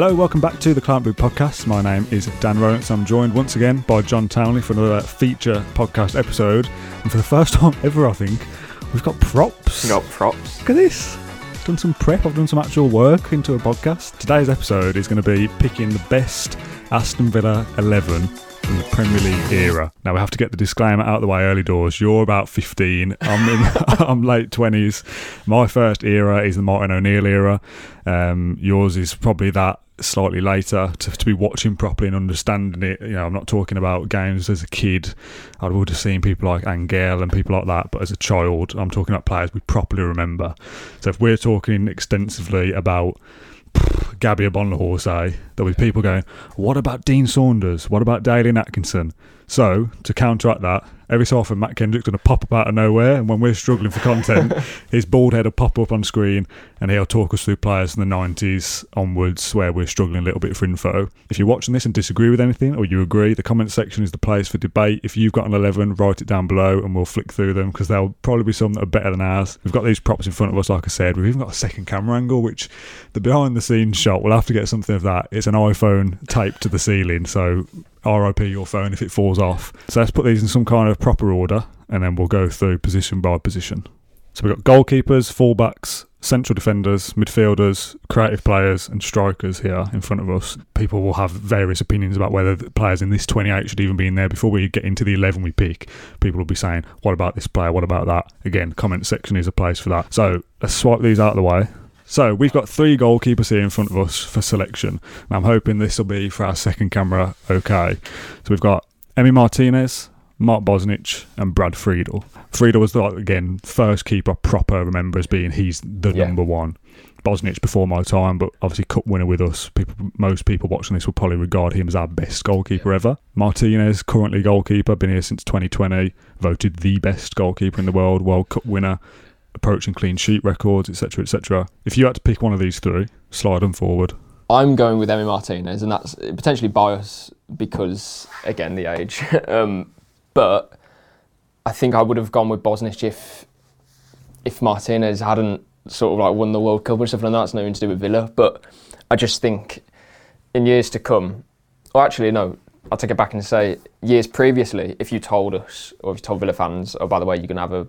Hello, welcome back to the Claret and Blue Podcast. My name is Dan Rolinson. I'm joined once again by John Townley for another feature podcast episode. And for the first time ever, I think, we've got props. We got props. Look at this. Done some prep, I've done some actual work into a podcast. Today's episode is going to be picking the best Aston Villa 11 from the Premier League era. Now we have to get the disclaimer out of the way early doors. You're about 15. I'm in, I'm late 20s. My first era is the Martin O'Neill era. Um, yours is probably that slightly later to, to be watching properly and understanding it. You know, I'm not talking about games as a kid. I would have seen people like Angel and people like that, but as a child, I'm talking about players we properly remember. So if we're talking extensively about Gabby Agbonlahor say, there'll be people going, what about Dean Saunders? What about Dalian Atkinson? So, to counteract that, every so often Mat Kendrick's going to pop up out of nowhere, and when we're struggling for content, his bald head will pop up on screen, and he'll talk us through players from the 90s onwards where we're struggling a little bit for info. If you're watching this and disagree with anything, or you agree, the comment section is the place for debate. If you've got an 11, write it down below, and we'll flick through them, because there'll probably be some that are better than ours. We've got these props in front of us, like I said. We've even got a second camera angle, which the behind the scenes shot, we'll have to get something of that. It's an iPhone taped to the ceiling, so RIP your phone if it falls off. So let's put these in some kind of proper order and then we'll go through position by position. So we've got goalkeepers, fullbacks, central defenders, midfielders, creative players, and strikers here in front of us. People will have various opinions about whether the players in this 28 should even be in there. Before we get into the 11 we pick, people will be saying, What about this player? What about that? Again, comment section is a place for that. So let's swipe these out of the way. So we've got three goalkeepers here in front of us for selection. And I'm hoping this will be for our second camera okay. So we've got Emi Martinez, Mark Bosnich, and Brad Friedel. Friedel was like again first keeper proper remember as being he's the Yeah. number one. Bosnich before my time, but obviously cup winner with us. People, most people watching this will probably regard him as our best goalkeeper ever. Martinez, currently goalkeeper, been here since 2020, voted the best goalkeeper in the world, World Cup winner, approaching clean sheet records, etc., etc. If you had to pick one of these three, slide them forward. I'm going with Emi Martinez, and that's potentially bias because, again, the age. um, but I think I would have gone with Bosnich if if Martinez hadn't sort of like won the World Cup or something like that. Nothing to do with Villa, but I just think in years to come, or actually no, I'll take it back and say years previously, if you told us or if you told Villa fans, oh by the way, you're gonna have a,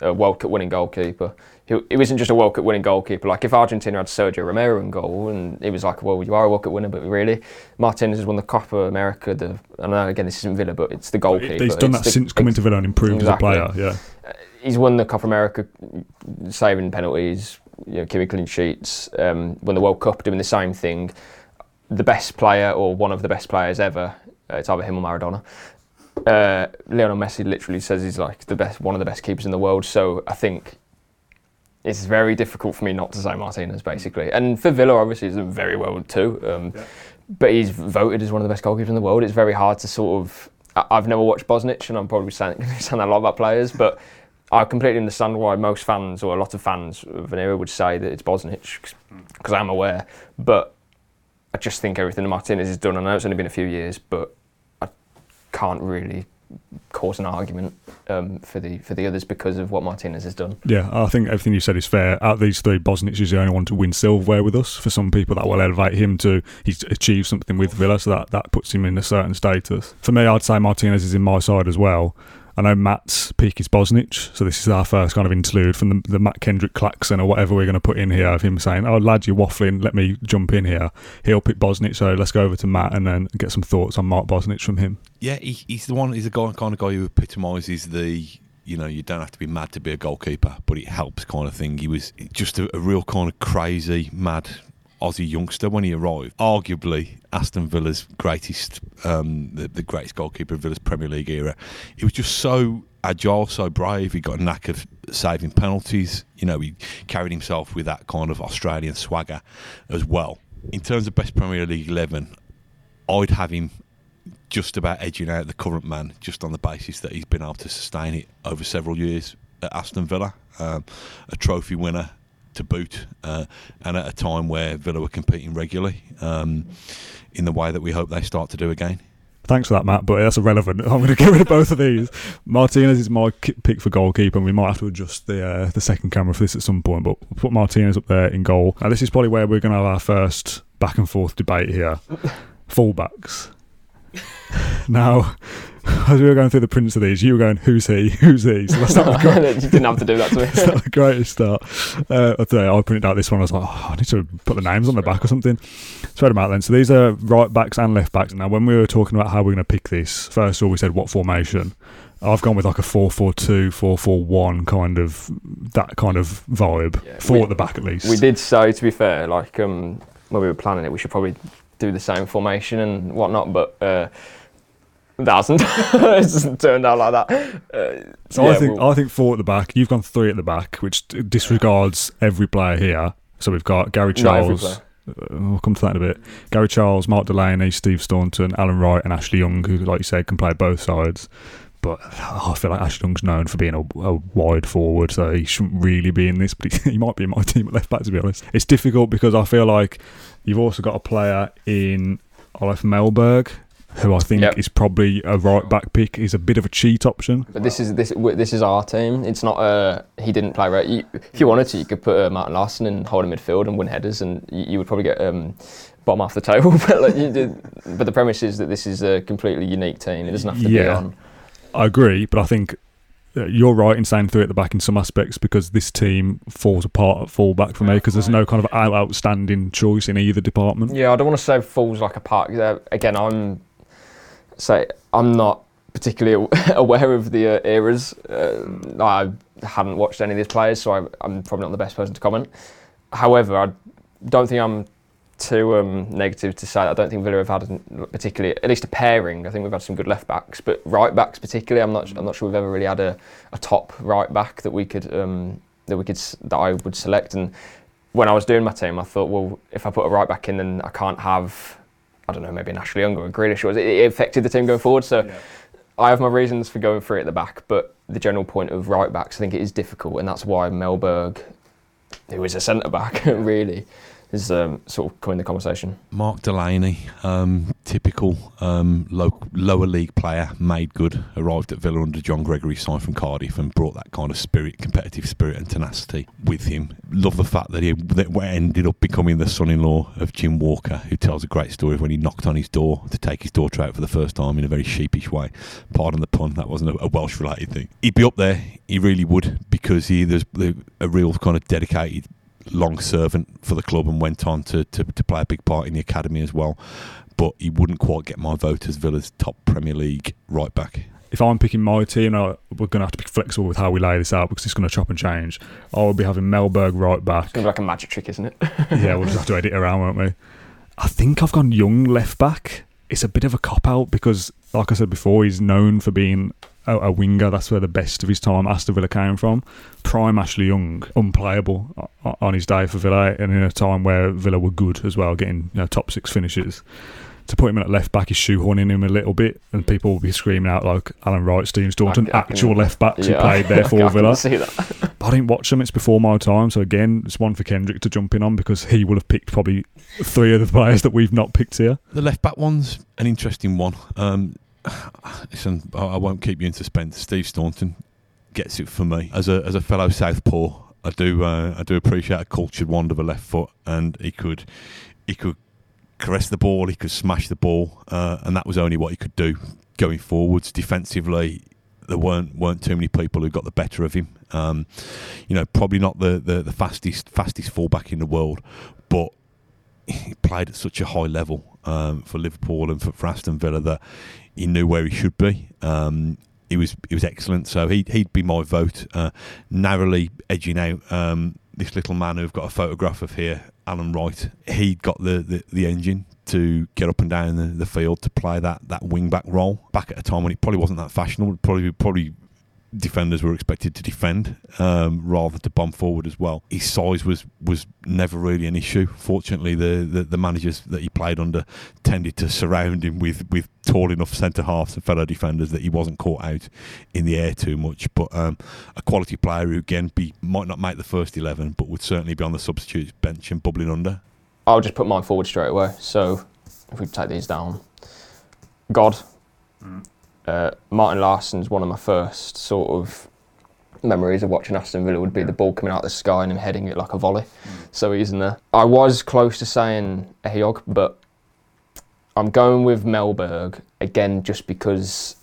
a World Cup winning goalkeeper. He, it wasn't just a World Cup winning goalkeeper. Like if Argentina had Sergio Romero in goal, and it was like, well, you are a World Cup winner, but really, Martinez has won the Copa America. The I know again, this isn't Villa, but it's the goalkeeper. He's done It's that the- since coming to Villa and improved Exactly. as a player. Yeah. he's won the Copa America, saving penalties, you know, keeping clean sheets. Um, won the World Cup, doing the same thing. The best player or one of the best players ever. Uh, it's either him or Maradona. Uh, Lionel Messi literally says he's like the best, one of the best keepers in the world. So I think it's very difficult for me not to say Martinez, basically. And for Villa, obviously, he's done very well too. Um, But he's voted as one of the best goalkeepers in the world. It's very hard to sort of. I- I've never watched Bosnich, and I'm probably saying, saying a lot about players, but I completely understand why most fans or a lot of fans of an era would say that it's Bosnich because I'm aware. But I just think everything that Martinez has done. I know it's only been a few years, but can't really cause an argument um, for the for the others because of what Martinez has done. Yeah, I think everything you said is fair. Out these three, Bosnich is the only one to win silverware with us. For some people, that will elevate him to he's achieved something with Villa, so that, that puts him in a certain status. For me, I'd say Martinez is in my side as well. I know Matt's peak is Bosnich, so this is our first kind of interlude from the, the Mat Kendrick klaxon or whatever we're going to put in here of him saying, "Oh lad, you're waffling. Let me jump in here." He'll pick Bosnich, so let's go over to Matt and then get some thoughts on Mark Bosnich from him. Yeah, he, he's the one. He's the guy, kind of guy who epitomises the. You know, you don't have to be mad to be a goalkeeper, but it helps kind of thing. He was just a, a real kind of crazy, mad Aussie youngster when he arrived. Arguably Aston Villa's greatest, um, the, the greatest goalkeeper of Villa's Premier League era. He was just so agile, so brave. He got a knack of saving penalties. You know, he carried himself with that kind of Australian swagger as well. In terms of best Premier League 11, I'd have him just about edging out the current man, just on the basis that he's been able to sustain it over several years at Aston Villa, um, a trophy winner to boot, uh, and at a time where Villa were competing regularly um, in the way that we hope they start to do again. Thanks for that, Matt, but that's irrelevant. I'm going to get rid of both of these. Martinez is my pick for goalkeeper, and we might have to adjust the uh, the second camera for this at some point, but we'll put Martinez up there in goal. Now, this is probably where we're going to have our first back and forth debate here. Fullbacks. now, as we were going through the prints of these, you were going, "Who's he? Who's he?" So that's not great. you didn't have to do that to me. it's not the greatest start. Uh, I tell you, I printed out this one. I was like, oh, I need to put the names on the back or something. Spread them out then. So these are right backs and left backs. Now, when we were talking about how we're going to pick this, first of all, we said what formation. I've gone with like a 4 4 2, 4 4 1 kind of that kind of vibe. Yeah, four we, at the back at least. We did say, to be fair, like um, when we were planning it, we should probably do the same formation and whatnot, but. Uh, hasn't. it doesn't turn out like that. Uh, so yeah, I think we'll, I think four at the back. You've gone three at the back, which disregards every player here. So we've got Gary Charles. Uh, we'll come to that in a bit. Gary Charles, Mark Delaney, Steve Staunton, Alan Wright, and Ashley Young, who, like you said, can play both sides. But oh, I feel like Ashley Young's known for being a, a, wide forward, so he shouldn't really be in this. But he, he might be in my team at left back, to be honest. It's difficult because I feel like you've also got a player in Olof Mellberg who I think yep. is probably a right back pick, is a bit of a cheat option. But this is this this is our team. It's not a he didn't play right. You, if you wanted to, you could put uh, Martin Laursen in holding midfield and win headers, and you, you would probably get um, bottom off the table. but like did, but the premise is that this is a completely unique team. It doesn't have to yeah, be on. I agree, but I think uh, you're right in saying three at the back in some aspects because this team falls apart at fullback for me because there's no kind of outstanding choice in either department. Yeah, I don't want to say falls like a park. Again, I'm so I'm not particularly aware of the uh, eras. Uh, I haven't watched any of these players, so I, am probably not the best person to comment. However, I don't think I'm too um, negative to say. I don't think Villa have had particularly, at least a pairing. I think we've had some good left backs, but right backs particularly, I'm not. I'm not sure we've ever really had a, a top right back that we could um, that we could that I would select. And when I was doing my team, I thought, well, if I put a right back in, then I can't have I don't know, maybe an Ashley Young or a Grealish was. It, it affected the team going forward. So yeah. I have my reasons for going for it at the back, but the general point of right backs, I think it is difficult, and that's why Mellberg, who is a centre back, really is um, sort of coming the conversation. Mark Delaney, um, typical um, low, lower league player, made good, arrived at Villa under John Gregory, signed from Cardiff, and brought that kind of spirit, competitive spirit and tenacity with him. Love the fact that he that ended up becoming the son-in-law of Jim Walker, who tells a great story of when he knocked on his door to take his daughter out for the first time in a very sheepish way. Pardon the pun, that wasn't a, a Welsh-related thing. He'd be up there, he really would, because he there's a real kind of dedicated long servant for the club and went on to, to, to play a big part in the academy as well. But he wouldn't quite get my vote as Villa's top Premier League right back. If I'm picking my team, we're going to have to be flexible with how we lay this out because it's going to chop and change. I will be having Mellberg right back. It's going to be like a magic trick, isn't it? yeah, we'll just have to edit around, won't we? I think I've gone Young left back. It's a bit of a cop out because, like I said before, he's known for being a, a, winger. That's where the best of his time Aston Villa came from. Prime Ashley Young, unplayable on his day for Villa, and in a time where Villa were good as well, getting you know, top six finishes. To put him at left back is shoehorning him a little bit, and people will be screaming out like Alan Wright, Steve Staunton, I, I actual left backs yeah, who played there for Villa. See that. I didn't watch them; it's before my time. So again, it's one for Kendrick to jump in on because he will have picked probably three of the players that we've not picked here. The left back one's an interesting one. Um, listen, I won't keep you in suspense. Steve Staunton gets it for me as a as a fellow southpaw. I do uh, I do appreciate a cultured wand of a left foot, and he could he could caress the ball, he could smash the ball, uh, and that was only what he could do going forwards. Defensively, there weren't weren't too many people who got the better of him. Um, you know, probably not the, the, the fastest fastest fullback in the world, but he played at such a high level um, for Liverpool and for, for Aston Villa that he knew where he should be. Um, he was he was excellent. So he he'd be my vote. Uh, narrowly edging out um, this little man who've got a photograph of here, Alan Wright, he got the, the, the engine to get up and down the, the field to play that, that wing back role back at a time when it probably wasn't that fashionable. Probably probably defenders were expected to defend um, rather to bomb forward as well. His size was was never really an issue. Fortunately, the, the, the managers that he played under tended to surround him with, with tall enough centre halves and fellow defenders that he wasn't caught out in the air too much. But um, a quality player who again be might not make the first eleven, but would certainly be on the substitutes bench and bubbling under. I'll just put mine forward straight away. So if we take these down, God. Mm uh, Martin Laursen's one of my first sort of memories of watching Aston Villa would be the ball coming out of the sky and him heading it like a volley. Mm. So he's in there. I was close to saying Ehiogu, but I'm going with Mellberg again just because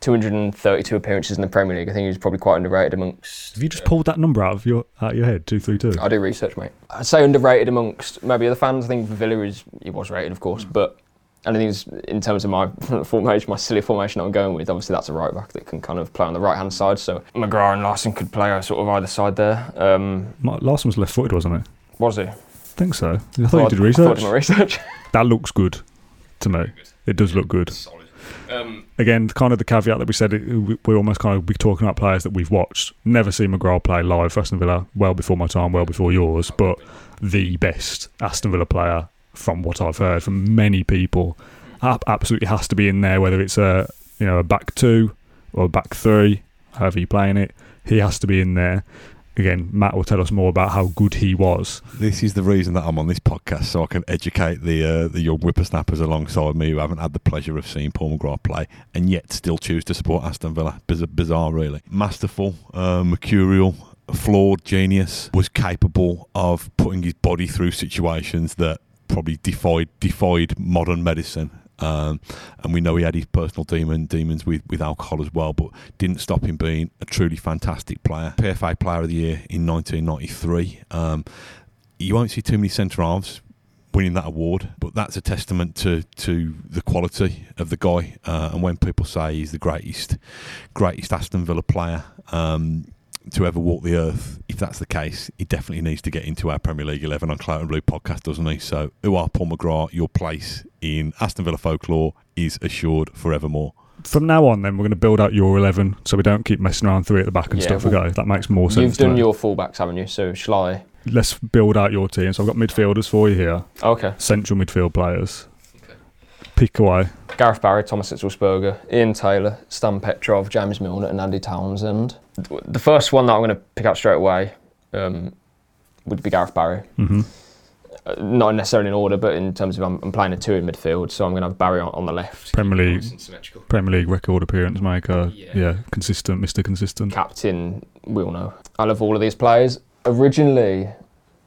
232 appearances in the Premier League. I think he was probably quite underrated amongst. Have you just pulled that number out of your out of your head? Two three two. I do research, mate. I'd say underrated amongst maybe other fans. I think Villa is he was rated, of course, mm. but and I think in terms of my formation, my silly formation I'm going with, obviously that's a right back that can kind of play on the right hand side. So McGrath and Laursen could play sort of either side there. Um, Laursen was left footed, wasn't it? Was he? I think so. I thought well, you did research. I did my research. that looks good to me. It does look good. Um, Again, kind of the caveat that we said, we're almost kind of be talking about players that we've watched. Never seen McGrath play live for Aston Villa, well before my time, well before yours, but the best Aston Villa player from what I've heard from many people, absolutely has to be in there. Whether it's a you know a back two or a back three, however you're playing it, he has to be in there. Again, Matt will tell us more about how good he was. This is the reason that I'm on this podcast, so I can educate the uh, the young whippersnappers alongside me who haven't had the pleasure of seeing Paul McGrath play and yet still choose to support Aston Villa. Bizarre, bizarre really. Masterful, uh, mercurial, flawed genius was capable of putting his body through situations that probably defied defied modern medicine. Um, and we know he had his personal demon demons with, with alcohol as well, but didn't stop him being a truly fantastic player. PFA Player of the Year in 1993. Um, you won't see too many centre halves winning that award, but that's a testament to to the quality of the guy. Uh, and when people say he's the greatest greatest Aston Villa player, um, to ever walk the earth, if that's the case, he definitely needs to get into our Premier League 11 on Claret and Blue podcast, doesn't he? So, who are Paul McGrath? Your place in Aston Villa folklore is assured forevermore. From now on, then, we're going to build out your 11 so we don't keep messing around three at the back and yeah, stuff. Well, That makes more sense. You've done your fullbacks, haven't you? So, shall I? Let's build out your team. So, I've got midfielders for you here. Okay. Central midfield players. Okay. Pick away. Gareth Barry, Thomas Hitzlsperger, Ian Taylor, Stan Petrov, James Milner, and Andy Townsend. The first one that I'm going to pick out straight away um, would be Gareth Barry. Mm-hmm. Uh, not necessarily in order, but in terms of I'm, I'm, playing a two in midfield, so I'm going to have Barry on, on the left. Premier League, Premier League record appearance maker. Yeah. yeah, consistent, Mr. Consistent. Captain, we all know. I love all of these players. Originally,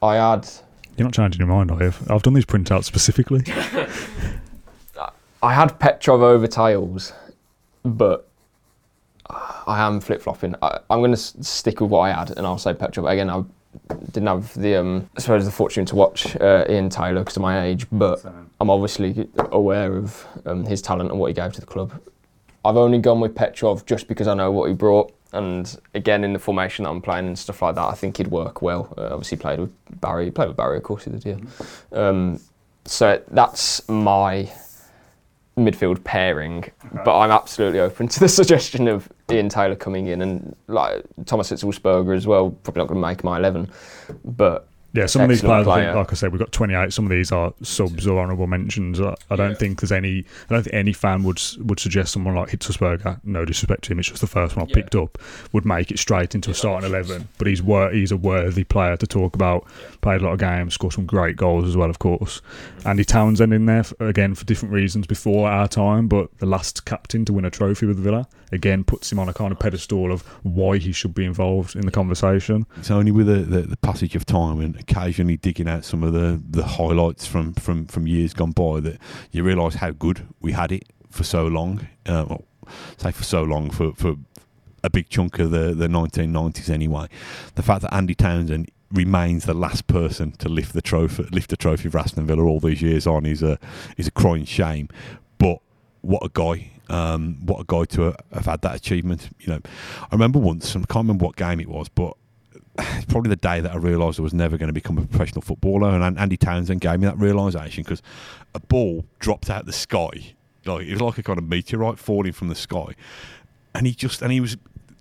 I had. You're not changing your mind, I have. I've done these printouts specifically. I had Petrov over Tails, but I am flip flopping. I'm going to stick with what I had, and I'll say Petrov again. I didn't have the, um, I suppose, the fortune to watch uh, Ian Taylor because of my age, but I'm obviously aware of um, his talent and what he gave to the club. I've only gone with Petrov just because I know what he brought, and again in the formation that I'm playing and stuff like that, I think he'd work well. Uh, obviously, played with Barry. Played with Barry, of course, he did. Yeah. Mm-hmm. Um, so that's my midfield pairing, okay. but I'm absolutely open to the suggestion of Ian Taylor coming in and like Thomas Hitzlsperger as well. Probably not going to make my eleven, but yeah, some of these players, I think, like I said, we've got 28. Some of these are subs or honourable mentions. I, I don't yeah. think there's any. I don't think any fan would would suggest someone like Hitzlsperger. No disrespect to him, it's just the first one I yeah. picked up. Would make it straight into yeah, a starting eleven. But he's wor- he's a worthy player to talk about. Played a lot of games, scored some great goals as well, of course. Andy Townsend in there for, again for different reasons before our time, but the last captain to win a trophy with Villa again puts him on a kind of pedestal of why he should be involved in the conversation. It's only with the, the, the passage of time and occasionally digging out some of the, the highlights from, from, from years gone by that you realise how good we had it for so long. Uh, well, say for so long, for, for a big chunk of the, the 1990s anyway. The fact that Andy Townsend remains the last person to lift the trophy, lift the trophy for Aston Villa all these years on is a is a crying shame. But what a guy! Um, what a guy to have had that achievement. You know, I remember once, I can't remember what game it was, but probably the day that I realised I was never going to become a professional footballer. And Andy Townsend gave me that realisation because a ball dropped out of the sky, like it was like a kind of meteorite falling from the sky, and he just and he was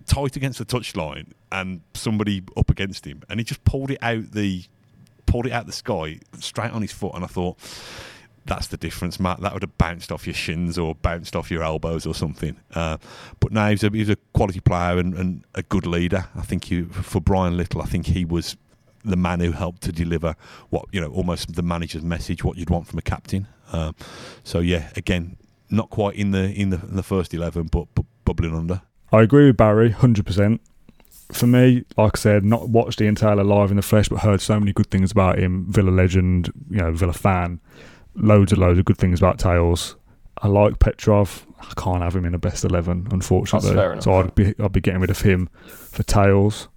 tight against the touchline and somebody up against him, and he just pulled it out the pulled it out the sky straight on his foot, and I thought. That's the difference, Matt. That would have bounced off your shins or bounced off your elbows or something. Uh, but now he's a, he's a quality player and, and a good leader. I think he, for Brian Little, I think he was the man who helped to deliver what you know almost the manager's message, what you'd want from a captain. Um, so yeah, again, not quite in the in the, in the first eleven, but, but bubbling under. I agree with Barry, hundred percent. For me, like I said, not watched Ian Taylor live in the flesh, but heard so many good things about him. Villa legend, you know, Villa fan. Loads and loads of good things about Tails. I like Petrov. I can't have him in a best eleven, unfortunately. fair enough. So I'd be I'd be getting rid of him for Tails.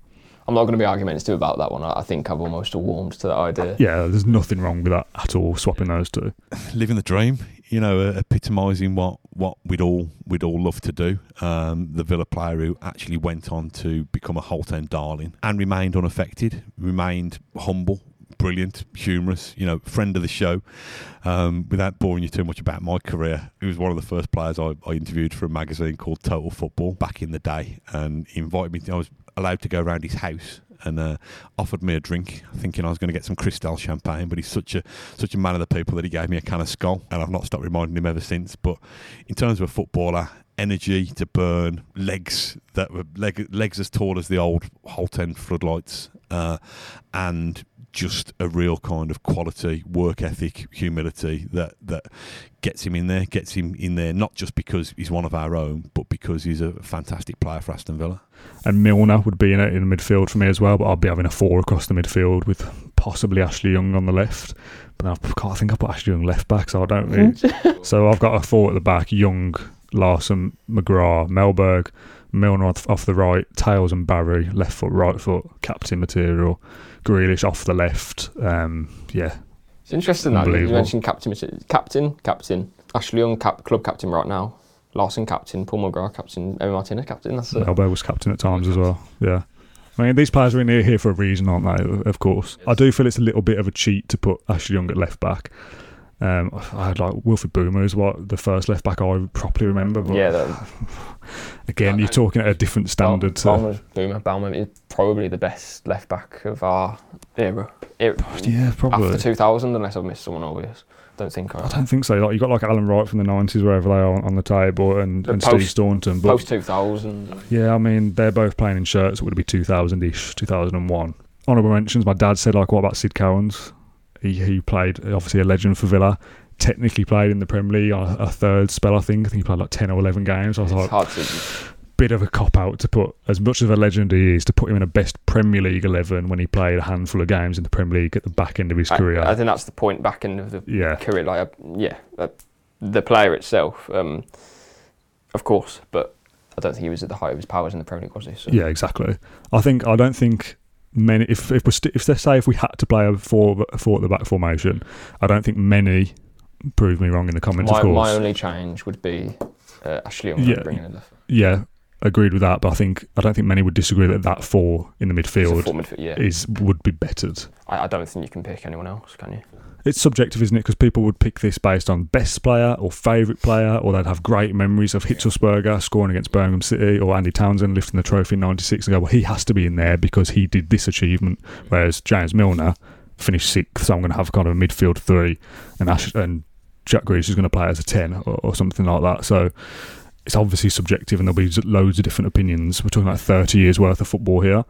I'm not going to be argumentative about that one. I I think I've almost warmed to that idea. Yeah, there's nothing wrong with that at all. Swapping those two. living the dream, you know, uh, epitomising what, what we'd all we'd all love to do. Um, the Villa player who actually went on to become a Holt End darling and remained unaffected, remained humble, brilliant, humorous, you know, friend of the show. Um, without boring you too much about my career, he was one of the first players I, I interviewed for a magazine called Total Football back in the day, and he invited me. I was allowed to go around his house and uh, offered me a drink, thinking I was going to get some Cristal champagne. But he's such a such a man of the people that he gave me a can of Skol, and I've not stopped reminding him ever since. But in terms of a footballer, energy to burn, legs that were leg, legs as tall as the old Holt End floodlights, uh, and just a real kind of quality work ethic, humility that that gets him in there, gets him in there not just because he's one of our own, but because he's a fantastic player for Aston Villa. And Milner would be in it in the midfield for me as well, but I'd be having a four across the midfield with possibly Ashley Young on the left. But I've, I think I put Ashley Young left back, so I don't really. so I've got a four at the back: Young, Laursen, McGrath, Mellberg, Milner off, off the right, Tails and Barry left foot, right foot, captain material, Grealish off the left. Um, yeah, It's interesting that you mentioned captain, captain, captain. Ashley Young, cap, club captain right now. Laursen captain, Paul McGrath captain, Emi Martinez captain. That's it. Mellberg was captain at times as well. Yeah. I mean, these players are in here, here for a reason, aren't they? Of course. I do feel it's a little bit of a cheat to put Ashley Young at left back. Um, I had like Wilfred Bouma is what the first left back I properly remember. But Yeah, that, again, you're talking at a different standard. to, Bouma, Boomer, Bouma is probably the best left back of our era. era yeah, probably. after 2000, unless I've missed someone obvious. Don't think I I don't think so. Like you got like Alan Wright from the nineties, wherever they are on the table, and, and post- Steve Staunton. But Post 2000. Yeah, I mean they're both playing in shirts. It would be 2000ish, 2001. Honourable mentions. My dad said like, what about Sid Cowans? He he played obviously a legend for Villa. Technically played in the Premier League on a, a third spell. I think. I think he played like 10 or 11 games. I was It's like, to. bit of a cop out to put as much of a legend he is to put him in a best Premier League 11 when he played a handful of games in the Premier League at the back end of his I, career. I think that's the point back end of the yeah, career. Like, uh, yeah, uh, the player itself, um, of course, but I don't think he was at the height of his powers in the Premier League, was he? So. Yeah, exactly. I think I don't think many. If if we st- if they say if we had to play a four a four at the back formation, I don't think many. Prove me wrong in the comments, My, of course. my only change would be uh, Ashley Young Yeah. bringing in the yeah, agreed with that. But I think I don't think many would disagree that that four in the midfield midfield. Yeah, is would be bettered. I, I don't think you can pick anyone else, can you? It's subjective, isn't it? Because people would pick this based on best player or favourite player, or they'd have great memories of Hitzlsperger scoring against Birmingham City or Andy Townsend lifting the trophy in '96 and go, well, he has to be in there because he did this achievement. Whereas James Milner finished sixth, so I'm going to have kind of a midfield three, and Ash- and Jack Grealish is going to play as a ten or, or something like that. So it's obviously subjective, and there'll be loads of different opinions. We're talking about 30 years worth of football here,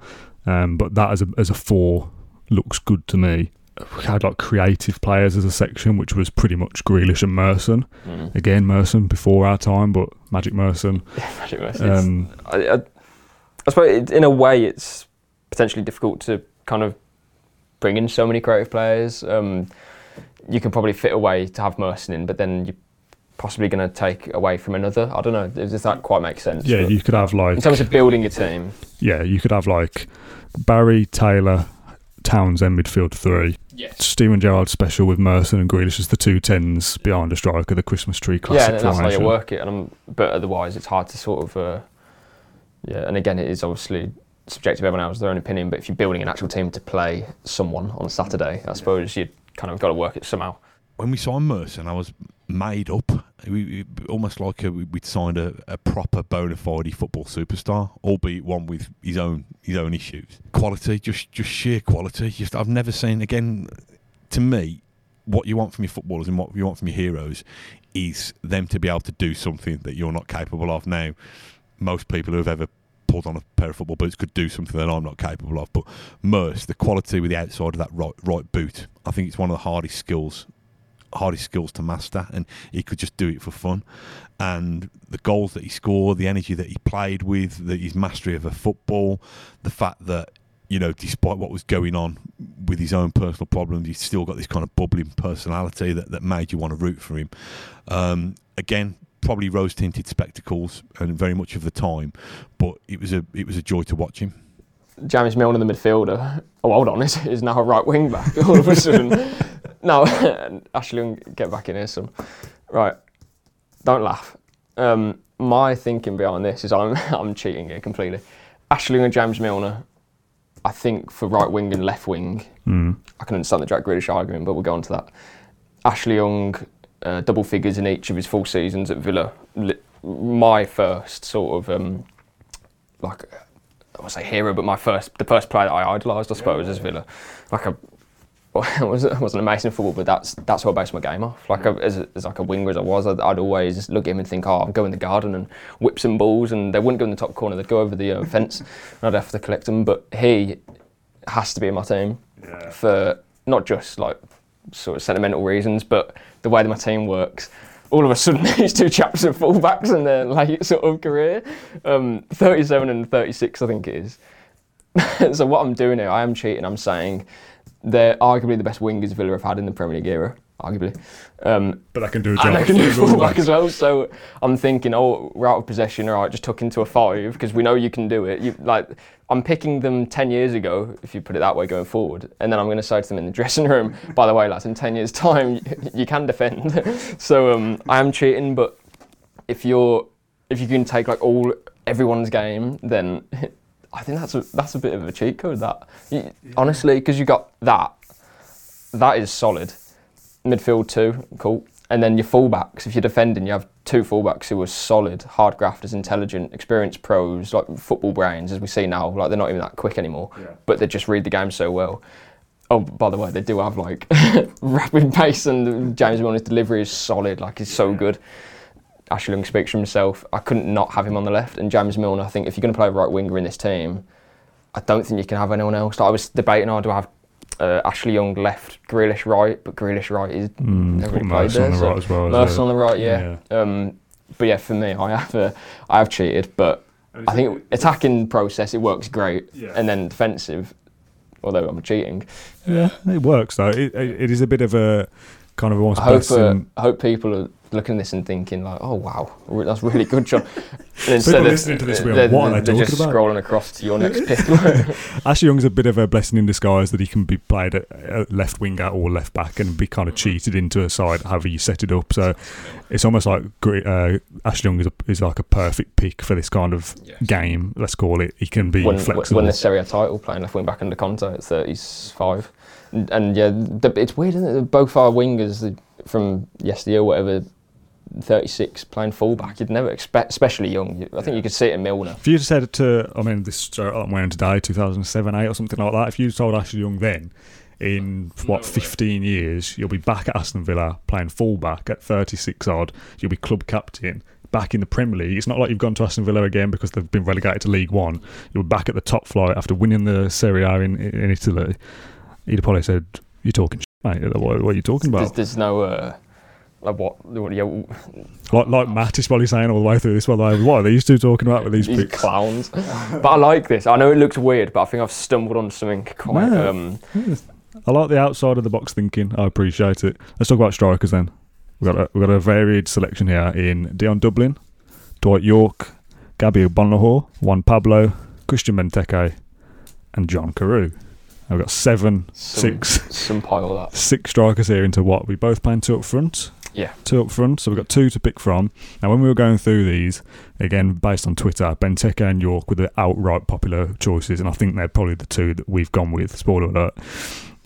um, but that as a as a four looks good to me we had like creative players as a section, which was pretty much Grealish and Merson. Mm. Again, Merson before our time, but Magic Merson. Magic Mercy. Um, I, I, I suppose in a way it's potentially difficult to kind of bring in so many creative players. Um, you can probably fit a way to have Merson in, but then you're possibly going to take away from another. I don't know. Does that quite make sense? yeah, But you could have like in terms of building a team, yeah, you could have like Barry Taylor, Townsend midfield three. yes. Steven Gerrard special with Merson and Grealish as the two tens behind a striker, the Christmas tree Yeah, classic and that's how you work it. And I'm, but otherwise, it's hard to sort of. Uh, yeah, and again, it is obviously subjective. Everyone has their own opinion, but if you're building an actual team to play someone on Saturday, I suppose you kind of got to work it somehow. When we signed Merson, I was made up. We, we, almost like a, we'd signed a, a proper bona fide football superstar, albeit one with his own his own issues. Quality, just just sheer quality. Just I've never seen again. To me, what you want from your footballers and what you want from your heroes is them to be able to do something that you're not capable of. Now, most people who have ever pulled on a pair of football boots could do something that I'm not capable of. But Merce, the quality with the outside of that right right boot, I think it's one of the hardest skills hardest skills to master and he could just do it for fun and the goals that he scored the energy that he played with the, his mastery of a football the fact that you know despite what was going on with his own personal problems he's still got this kind of bubbling personality that, that made you want to root for him um, again probably rose tinted spectacles and very much of the time but it was a it was a joy to watch him James Milner, the midfielder. Oh, hold on, is, is now a right wing back all of a sudden. no, Ashley, Young, get back in here, son. Right, don't laugh. Um, my thinking behind this is I'm I'm cheating here completely. Ashley Young and James Milner, I think for right wing and left wing, Mm. I can understand the Jack Grealish argument, but we'll go on to that. Ashley Young, uh, double figures in each of his full seasons at Villa. My first sort of um, like I won't say hero, but my first the first player that I idolised, I suppose, as Villa. Like well, it was wasn't amazing football, but that's that's what I based my game off. Like a, as, as like a winger as I was, I'd, I'd always look at him and think, oh, I'm going the garden and whip some balls, and they wouldn't go in the top corner; they'd go over the uh, fence, and I'd have to collect them. But he has to be in my team for not just like sort of sentimental reasons, but the way that my team works. All of a sudden, these two chaps are fullbacks in their late sort of career, um, 37 and 36, I think it is. so what I'm doing here, I am cheating. I'm saying they're arguably the best wingers Villa have had in the Premier League era, arguably. Um, But I can do a job. and I can do Full fullback as well. So I'm thinking, oh, we're out of possession. All right, just tuck into a five because we know you can do it. You like, I'm picking them ten years ago, if you put it that way, going forward, and then I'm going to say to them in the dressing room, by the way, lads, in ten years' time, you can defend. so um, I am cheating, but if you're, if you can take like all everyone's game, then I think that's a that's a bit of a cheat code. That You- honestly, because you got that, that is solid midfield two, cool. And then your fullbacks, if you're defending, you have two fullbacks who are solid, hard grafters, intelligent, experienced pros, like football brains, as we see now. Like they're not even that quick anymore, but they just read the game so well. Oh, by the way, they do have like rapid pace, and James Milner's delivery is solid. Like he's so good. Ashley Young speaks for himself. I couldn't not have him on the left, and James Milner. I think if you're going to play a right winger in this team, I don't think you can have anyone else. Like, I was debating, oh, do I have uh, Ashley Young left, Grealish right, but Grealish right is Mm, never really played there. on the so- right as well. as Mercer a- on the right, yeah. Um, but yeah, for me, I have uh, I have cheated, but I think attacking process it works great, Yeah. and then defensive, although I'm cheating. Yeah, it works though. It, it, it is a bit of a kind of almost I hope uh. I hope people are looking at this and thinking like, oh wow, that's really good, job. And People of- listening to this will, they're, what are they just about? scrolling across to your next pick. Ashley Young's a bit of a blessing in disguise that he can be played at, at left winger or left back and be kind of cheated into a side however you set it up. So it's almost like uh, Ashley Young is, a, is like a perfect pick for this kind of game. Let's call it. He can be won, flexible. won the Serie A title playing left wing back under Conte at 35. And, and yeah, the, it's weird, isn't it? Both our wingers the- from yesteryear, whatever, 36 playing fullback. You'd never expect, especially young. I think you could see it in Milner. If you said to, I mean, this shirt I'm wearing today, 2007, 8 or something like that, if you told Ashley Young then, in what, 15 years, you'll be back at Aston Villa playing fullback at 36 odd, you'll be club captain. Back in the Premier League, it's not like you've gone to Aston Villa again because they've been relegated to League One. You're back at the top flight after winning the Serie A in, in Italy. He'd have probably said, "You're talking shit, mate. What, what are you talking about?" there's no. Uh, like what? what yeah, Like, like Matt is probably saying all the way through this one. Like, what are these two talking about with these these picks? clowns. but I like this. I know it looks weird, but I think I've stumbled on something quite. No. Um, I like the outside of the box thinking. I appreciate it. Let's talk about strikers then. We've got a, we've got a varied selection here in Dion Dublin, Dwight Yorke, Gabby Bonlahor, Juan Pablo, Christian Benteke, and John Carew. We've got seven, some, six, Some pile that. six strikers here into what we both plan two up front. Yeah. Two up front, so we've got two to pick from. Now, when we were going through these, again, based on Twitter, Benteke and Yorke were the outright popular choices, and I think they're probably the two that we've gone with. Spoiler alert.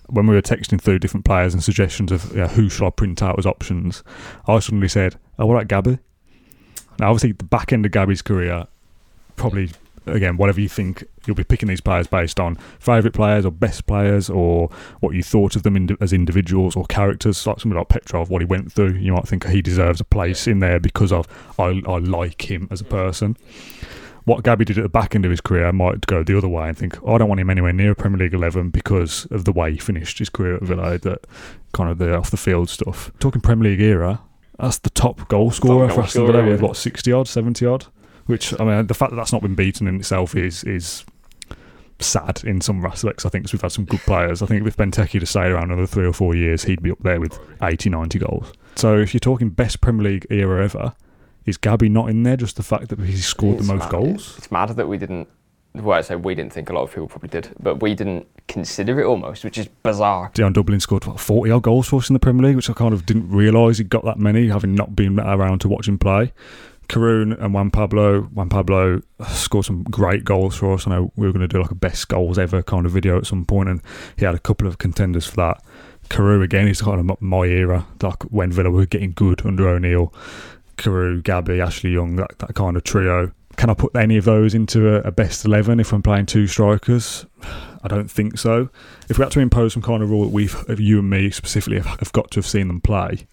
When we were texting through different players and suggestions of you know, who should I print out as options, I suddenly said, "Oh, what about Gabby?" Now, obviously, the back end of Gabby's career, probably again, whatever you think, you'll be picking these players based on favourite players or best players or what you thought of them indi- as individuals or characters. Like somebody like Petrov, what he went through, you might think he deserves a place in there because of I, I like him as a mm. person. What Gabby did at the back end of his career might go the other way and think, oh, I don't want him anywhere near Premier League 11 because of the way he finished his career at mm. Villa, that kind of the off the field stuff. Talking Premier League era, that's the top goal scorer goal for Aston scorer, Villa with what, 60 odd, 70 odd? Which, I mean, the fact that that's not been beaten in itself is is sad in some aspects. I think 'cause we've had some good players. I think if Benteke to stay around another three or four years, he'd be up there with 80, 90 goals. So if you're talking best Premier League era ever, is Gabby not in there? Just the fact that he scored It's the most mad. goals? It's mad that we didn't. Well, I say we didn't think a lot of people probably did, but we didn't consider it almost, which is bizarre. Dion Dublin scored what, 40 odd goals for us in the Premier League, which I kind of didn't realise he'd got that many, having not been around to watch him play. Carew and Juan Pablo. Juan Pablo uh, scored some great goals for us. I know we were going to do like a best goals ever kind of video at some point, and he had a couple of contenders for that. Carew again is kind of my era, like when Villa were getting good under O'Neill. Carew, Gabby, Ashley Young, that, that kind of trio. Can I put any of those into a, a best 11 if I'm playing two strikers? I don't think so. If we had to impose some kind of rule that we've, you and me specifically, have, have got to have seen them play,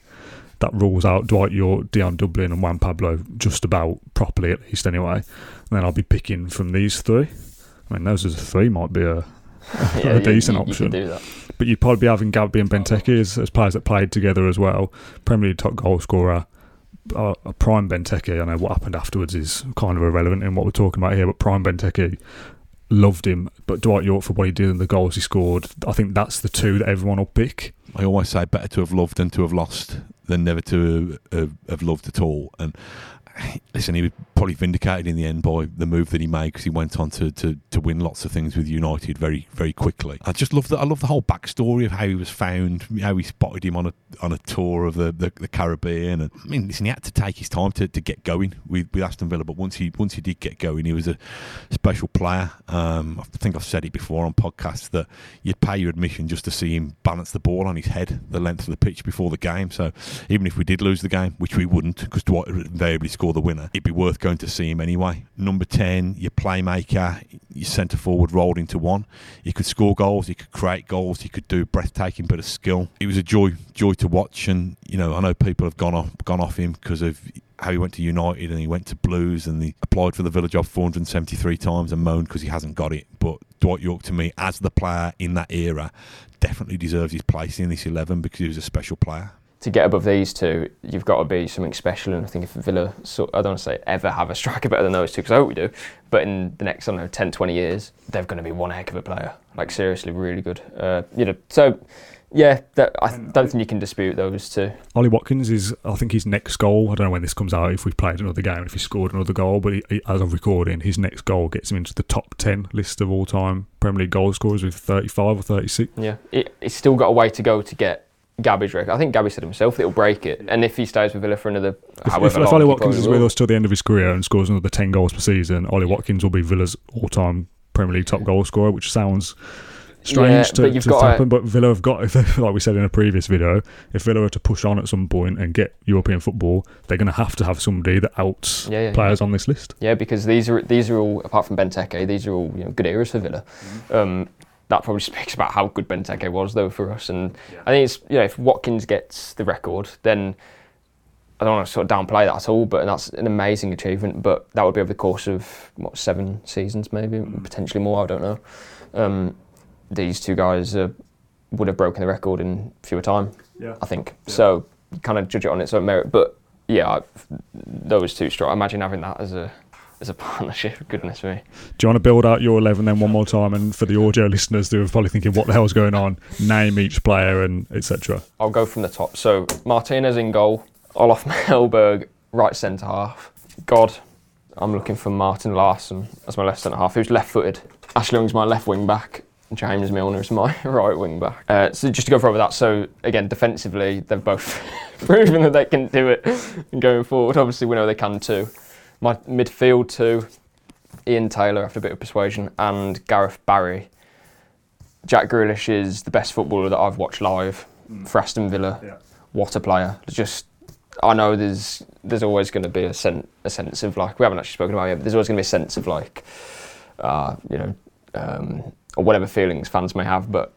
that rules out Dwight Yorke, Dion Dublin, and Juan Pablo just about properly, at least anyway. And then I'll be picking from these three. I mean, those as a three might be a, a you- decent you- you option. can do that. But you'd probably be having Gabby and Benteke as, as players that played together as well. Premier League top goal scorer. Uh, a prime Benteke, I know what happened afterwards is kind of irrelevant in what we're talking about here, but prime Benteke loved him. But Dwight Yorke for what he did and the goals he scored, I think that's the two that everyone will pick. I always say better to have loved than to have lost than never to have, have loved at all. And listen, he was probably vindicated in the end by the move that he made because he went on to, to, to win lots of things with United very very quickly. I just love that. I love the whole backstory of how he was found, how we spotted him on a on a tour of the, the, the Caribbean. And I mean, listen, he had to take his time to, to get going with, with Aston Villa, but once he once he did get going, he was a special player. Um, I think I've said it before on podcasts that you'd pay your admission just to see him balance the ball on his head the length of the pitch before the game. So even if we did lose the game, which we wouldn't, because Dwight invariably score the winner, it'd be worth going to see him anyway. Number 10, your playmaker, your centre forward rolled into one. He could score goals, he could create goals, he could do a breathtaking bit of skill. It was a joy joy to watch, and you know I know people have gone off gone off him because of how he went to United and he went to Blues and he applied for the Villa job 473 times and moaned because he hasn't got it. But Dwight Yorke, to me, as the player in that era, definitely deserves his place in this 11 because he was a special player. To get above these two, you've got to be something special. And I think if Villa, so, I don't want to say ever have a striker better than those two, because I hope we do, but in the next, I don't know, 10, 20 years, they're going to be one heck of a player. Like, seriously, really good. Uh, you know, so, yeah, that, I don't think you can dispute those two. Ollie Watkins is, I think, his next goal. I don't know when this comes out, if we've played another game, if he scored another goal, but he, he, as of recording, his next goal gets him into the top 10 list of all time Premier League goal scorers with 35 or 36. Yeah, it, it's still got a way to go to get Gabby's record. I think Gabby said himself that it'll break it. And if he stays with Villa for another If, however if, if long, Ollie he Watkins probably is with will. us till the end of his career and scores another 10 goals per season, Ollie Watkins will be Villa's all time Premier League top goal scorer, which sounds strange Yeah, to, but you've to got to- happen. But Villa have got, if they, like we said in a previous video, if Villa are to push on at some point and get European football, they're going to have to have somebody that outs Yeah, yeah, players on this list. Yeah, because these are these are all apart from Benteke, these are all you know, good eras for Villa. Um, that probably speaks about how good Benteke was though for us. And I think it's you know if Watkins gets the record, then I don't want to sort of downplay that at all. But that's an amazing achievement. But that would be over the course of what seven seasons, maybe potentially more. I don't know. Um, these two guys uh, would have broken the record in fewer time. Yeah. I think. So kind of judge it on its own merit. But yeah, I, those two strong. Imagine having that as a as a partnership. Goodness me. Do you want to build out your 11 then one more time? And for the audio listeners who are probably thinking, what the hell's going on? Name each player and etc. I'll go from the top. So Martinez in goal. Olof Mellberg right centre half. God, I'm looking for Martin Laursen as my left centre half, who's left-footed. Ashley Young's my left wing back. James Milner is my right wing back. Uh, so just to go for with that, so again, defensively, they've both proven that they can do it And going forward. Obviously, we know they can too. My midfield too, Ian Taylor after a bit of persuasion, and Gareth Barry. Jack Grealish is the best footballer that I've watched live for Aston Villa. Yeah. What a player! Just I know there's there's always going to be a, sen- a sense of like we haven't actually spoken about it, yet, but there's always going to be a sense of like uh, you know um, or whatever feelings fans may have, but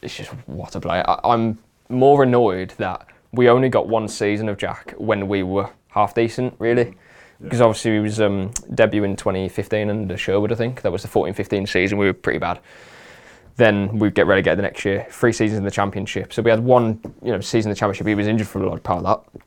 it's just what a player. I, I'm more annoyed that we only got one season of Jack when we were half decent, really. Because obviously he was um, debut in 2015 under Sherwood, I think. That was the 14-15 season. We were pretty bad. Then we'd get relegated the next year. Three seasons in the Championship. So we had one, you know, season in the Championship. He was injured for a large part of that.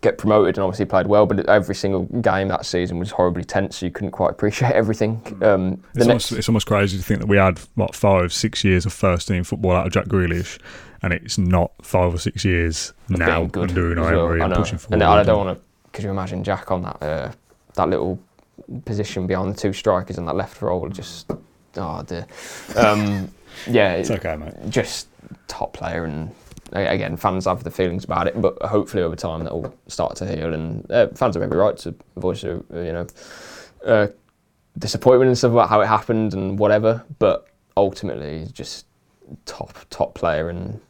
Get promoted and obviously played well, but every single game that season was horribly tense. So you couldn't quite appreciate everything. Um, It's almost, it's almost crazy to think that we had what five, six years of first team football out of Jack Grealish, and it's not five or six years now good under Unai. Emery I and know. pushing forward. And I don't want to. Could you imagine Jack on that uh, that little position behind the two strikers and that left role? Just oh dear. Um, yeah, It's okay, mate. just top player and. Again, fans have the feelings about it, but hopefully over time that will start to heal, and uh, fans have every right to voice, uh, you know, uh, disappointment and stuff about how it happened and whatever. But ultimately, he's just top top player, and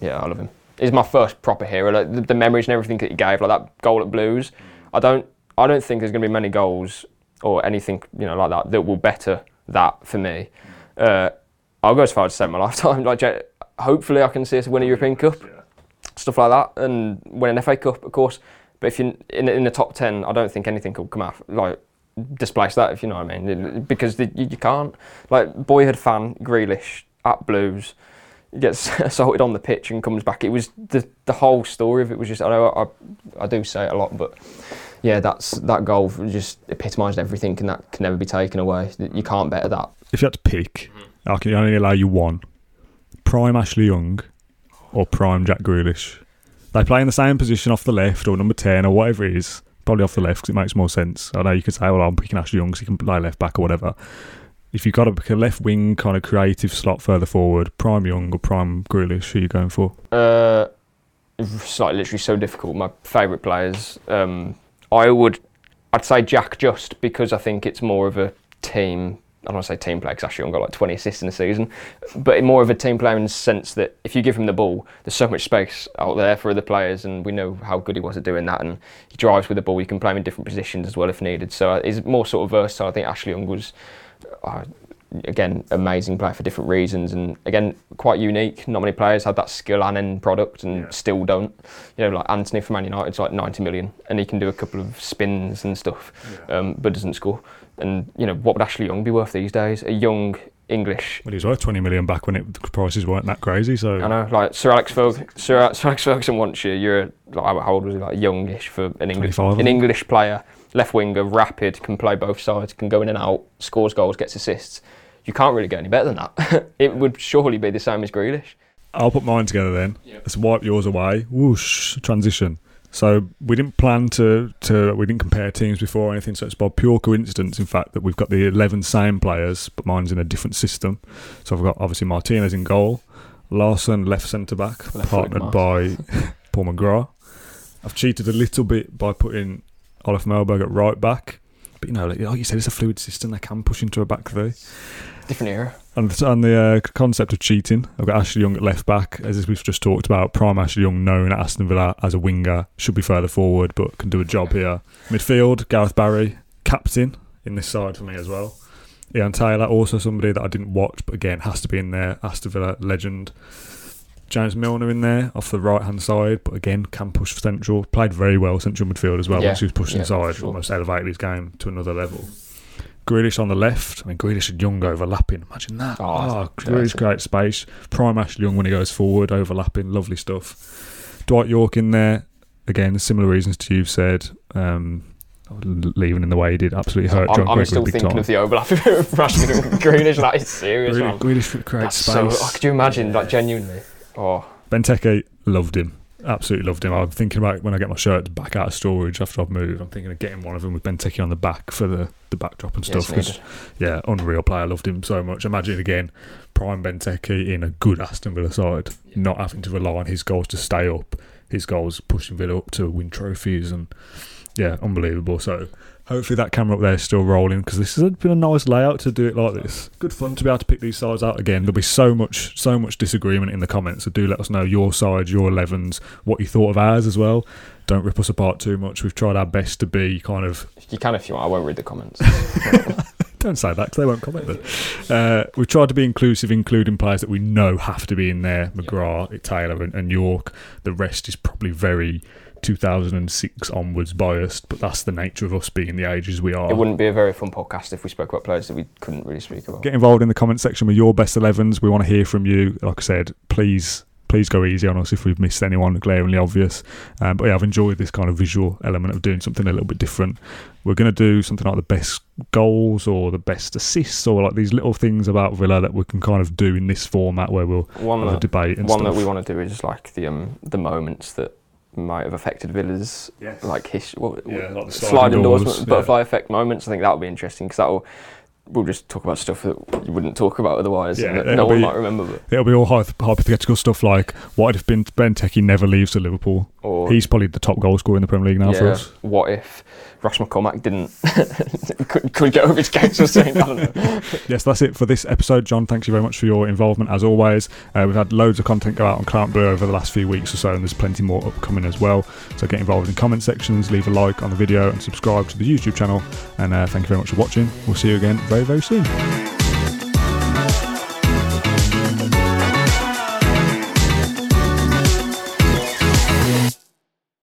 yeah, I love him. He's my first proper hero. Like the, the memories and everything that he gave, like that goal at Blues. I don't I don't think there's going to be many goals or anything you know like that that will better that for me. Uh, I'll go as far as to say my lifetime. Like, hopefully, I can see us win a European Cup, stuff like that, and win an FA Cup, of course. But if you're in, in the top ten, I don't think anything could come out like displace that. If you know what I mean, because the, you, you can't. Like boyhood fan Grealish at Blues gets assaulted on the pitch and comes back. It was the the whole story of it was just. I know I, I do say it a lot, but yeah, that's that goal just epitomised everything, and that can never be taken away. You can't better that. If you had to pick. I can only allow you one: prime Ashley Young or prime Jack Grealish. They play in the same position off the left or number ten or whatever it is. Probably off the left because it makes more sense. I know you could say, "Well, I'm picking Ashley Young because he can play left back or whatever." If you've got pick a left wing kind of creative slot further forward, prime Young or prime Grealish, who are you going for? Uh, it's like literally so difficult. My favourite players. Um, I would, I'd say Jack just because I think it's more of a team. I don't want to say team player because Ashley Young got like 20 assists in a season, but more of a team player in the sense that if you give him the ball, there's so much space out there for other players, and we know how good he was at doing that. And he drives with the ball. You can play him in different positions as well if needed. So uh, he's more sort of versatile. I think Ashley Young was. Uh, again, amazing player for different reasons, and again, quite unique. Not many players had that skill and end product, and Yeah. still don't. You know, like Antony from Man United, United's like 90 million, and he can do a couple of spins and stuff, um, but doesn't score. And you know, what would Ashley Young be worth these days? A young English. Well, he was worth 20 million back when it, the prices weren't that crazy. So I know, like Sir Alex Ferguson. Sir, Sir Alex Ferguson wants you. You're a, like, how old was he? Like youngish for an English an. English player, left winger, rapid, can play both sides, can go in and out, scores goals, gets assists. You can't really get any better than that. it would surely be the same as Grealish. I'll put mine together then. Let's wipe yours away. Whoosh, transition. So we didn't plan to, to we didn't compare teams before or anything. So it's by pure coincidence, in fact, that we've got the eleven same players, but mine's in a different system. So I've got obviously Martinez in goal, Laursen left centre back, Left partnered by Paul McGrath. I've cheated a little bit by putting Olof Mellberg at right back, but you know, like, like you said, it's a fluid system. They can push into a back three. Different era. And the, and the uh, concept of cheating, I've got Ashley Young at left back, as we've just talked about. Prime Ashley Young, known at Aston Villa as a winger, should be further forward, but can do a job here. Midfield, Gareth Barry, captain in this side for me as well. Ian Taylor, also somebody that I didn't watch, but again has to be in there. Aston Villa legend. James Milner in there off the right hand side, but again can push for central. Played very well central midfield as well. Yeah, Once he was pushed yeah, inside, sure. almost elevated his game to another level. Grealish on the left. I mean, Grealish and Young overlapping. Imagine that. Oh, Oh, Grealish dirty. creates space. Prime Ashley Young when he goes forward, overlapping. Lovely stuff. Dwight Yorke in there. Again, similar reasons to you've said. Um, leaving in the way he did absolutely hurt John I'm, I'm still thinking time. of the overlap of Rashford and Grealish. That is serious, Grealish, man. Grealish creates That's so. space. oh, could you imagine? Like genuinely. Oh, Benteke loved him. Absolutely loved him. I'm thinking about when I get my shirt back out of storage after I've moved. I'm thinking of getting one of them with Benteke on the back for the, the backdrop and yes, stuff. needed. yeah, unreal player. Loved him so much. Imagine again, prime Benteke in a good Aston Villa side, not having to rely on his goals to stay up, his goals pushing Villa up to win trophies, and yeah, unbelievable. So hopefully that camera up there is still rolling because this has been a nice layout to do it like this. Good fun to be able to pick these sides out again. There'll be so much, so much disagreement in the comments. So do let us know your side, your 11s, what you thought of ours as well. Don't rip us apart too much. We've tried our best to be kind of You can if you want. I won't read the comments. don't say that because they won't comment then. Uh, we've tried to be inclusive, including players that we know have to be in there McGrath, Taylor, and, and Yorke. The rest is probably very 2006 onwards biased, but that's the nature of us being the ages we are. it wouldn't be a very fun podcast if we spoke about players that we couldn't really speak about. Get involved in the comment section with your best 11s. We want to hear from you. Like I said, please. Please go easy on us if we've missed anyone glaringly obvious. Um, but yeah, I've enjoyed this kind of visual element of doing something a little bit different. We're going to do something like the best goals or the best assists or like these little things about Villa that we can kind of do in this format where we'll One have a that, debate and one stuff. that we want to do is like the um the moments that might have affected Villa's Yes. like his what, Yeah, like slide sliding doors, endorsement, yeah. butterfly effect moments. I think that'll be interesting because that'll we'll just talk about stuff that you wouldn't talk about otherwise, Yeah, no one be- might remember. But, It'll be all hypothetical stuff like what if Ben Benteke never leaves to Liverpool? or He's probably the top goal scorer in the Premier League now for us. what if Ross McCormack didn't could, could get over his case or something? I don't know. Yes, that's it for this episode. John, thanks you very much for your involvement as always. Uh, we've had loads of content go out on Claret Blue over the last few weeks or so, and there's plenty more upcoming as well. So get involved in comment sections, leave a like on the video, and subscribe to the YouTube channel. And uh, thank you very much for watching. We'll see you again very, very soon.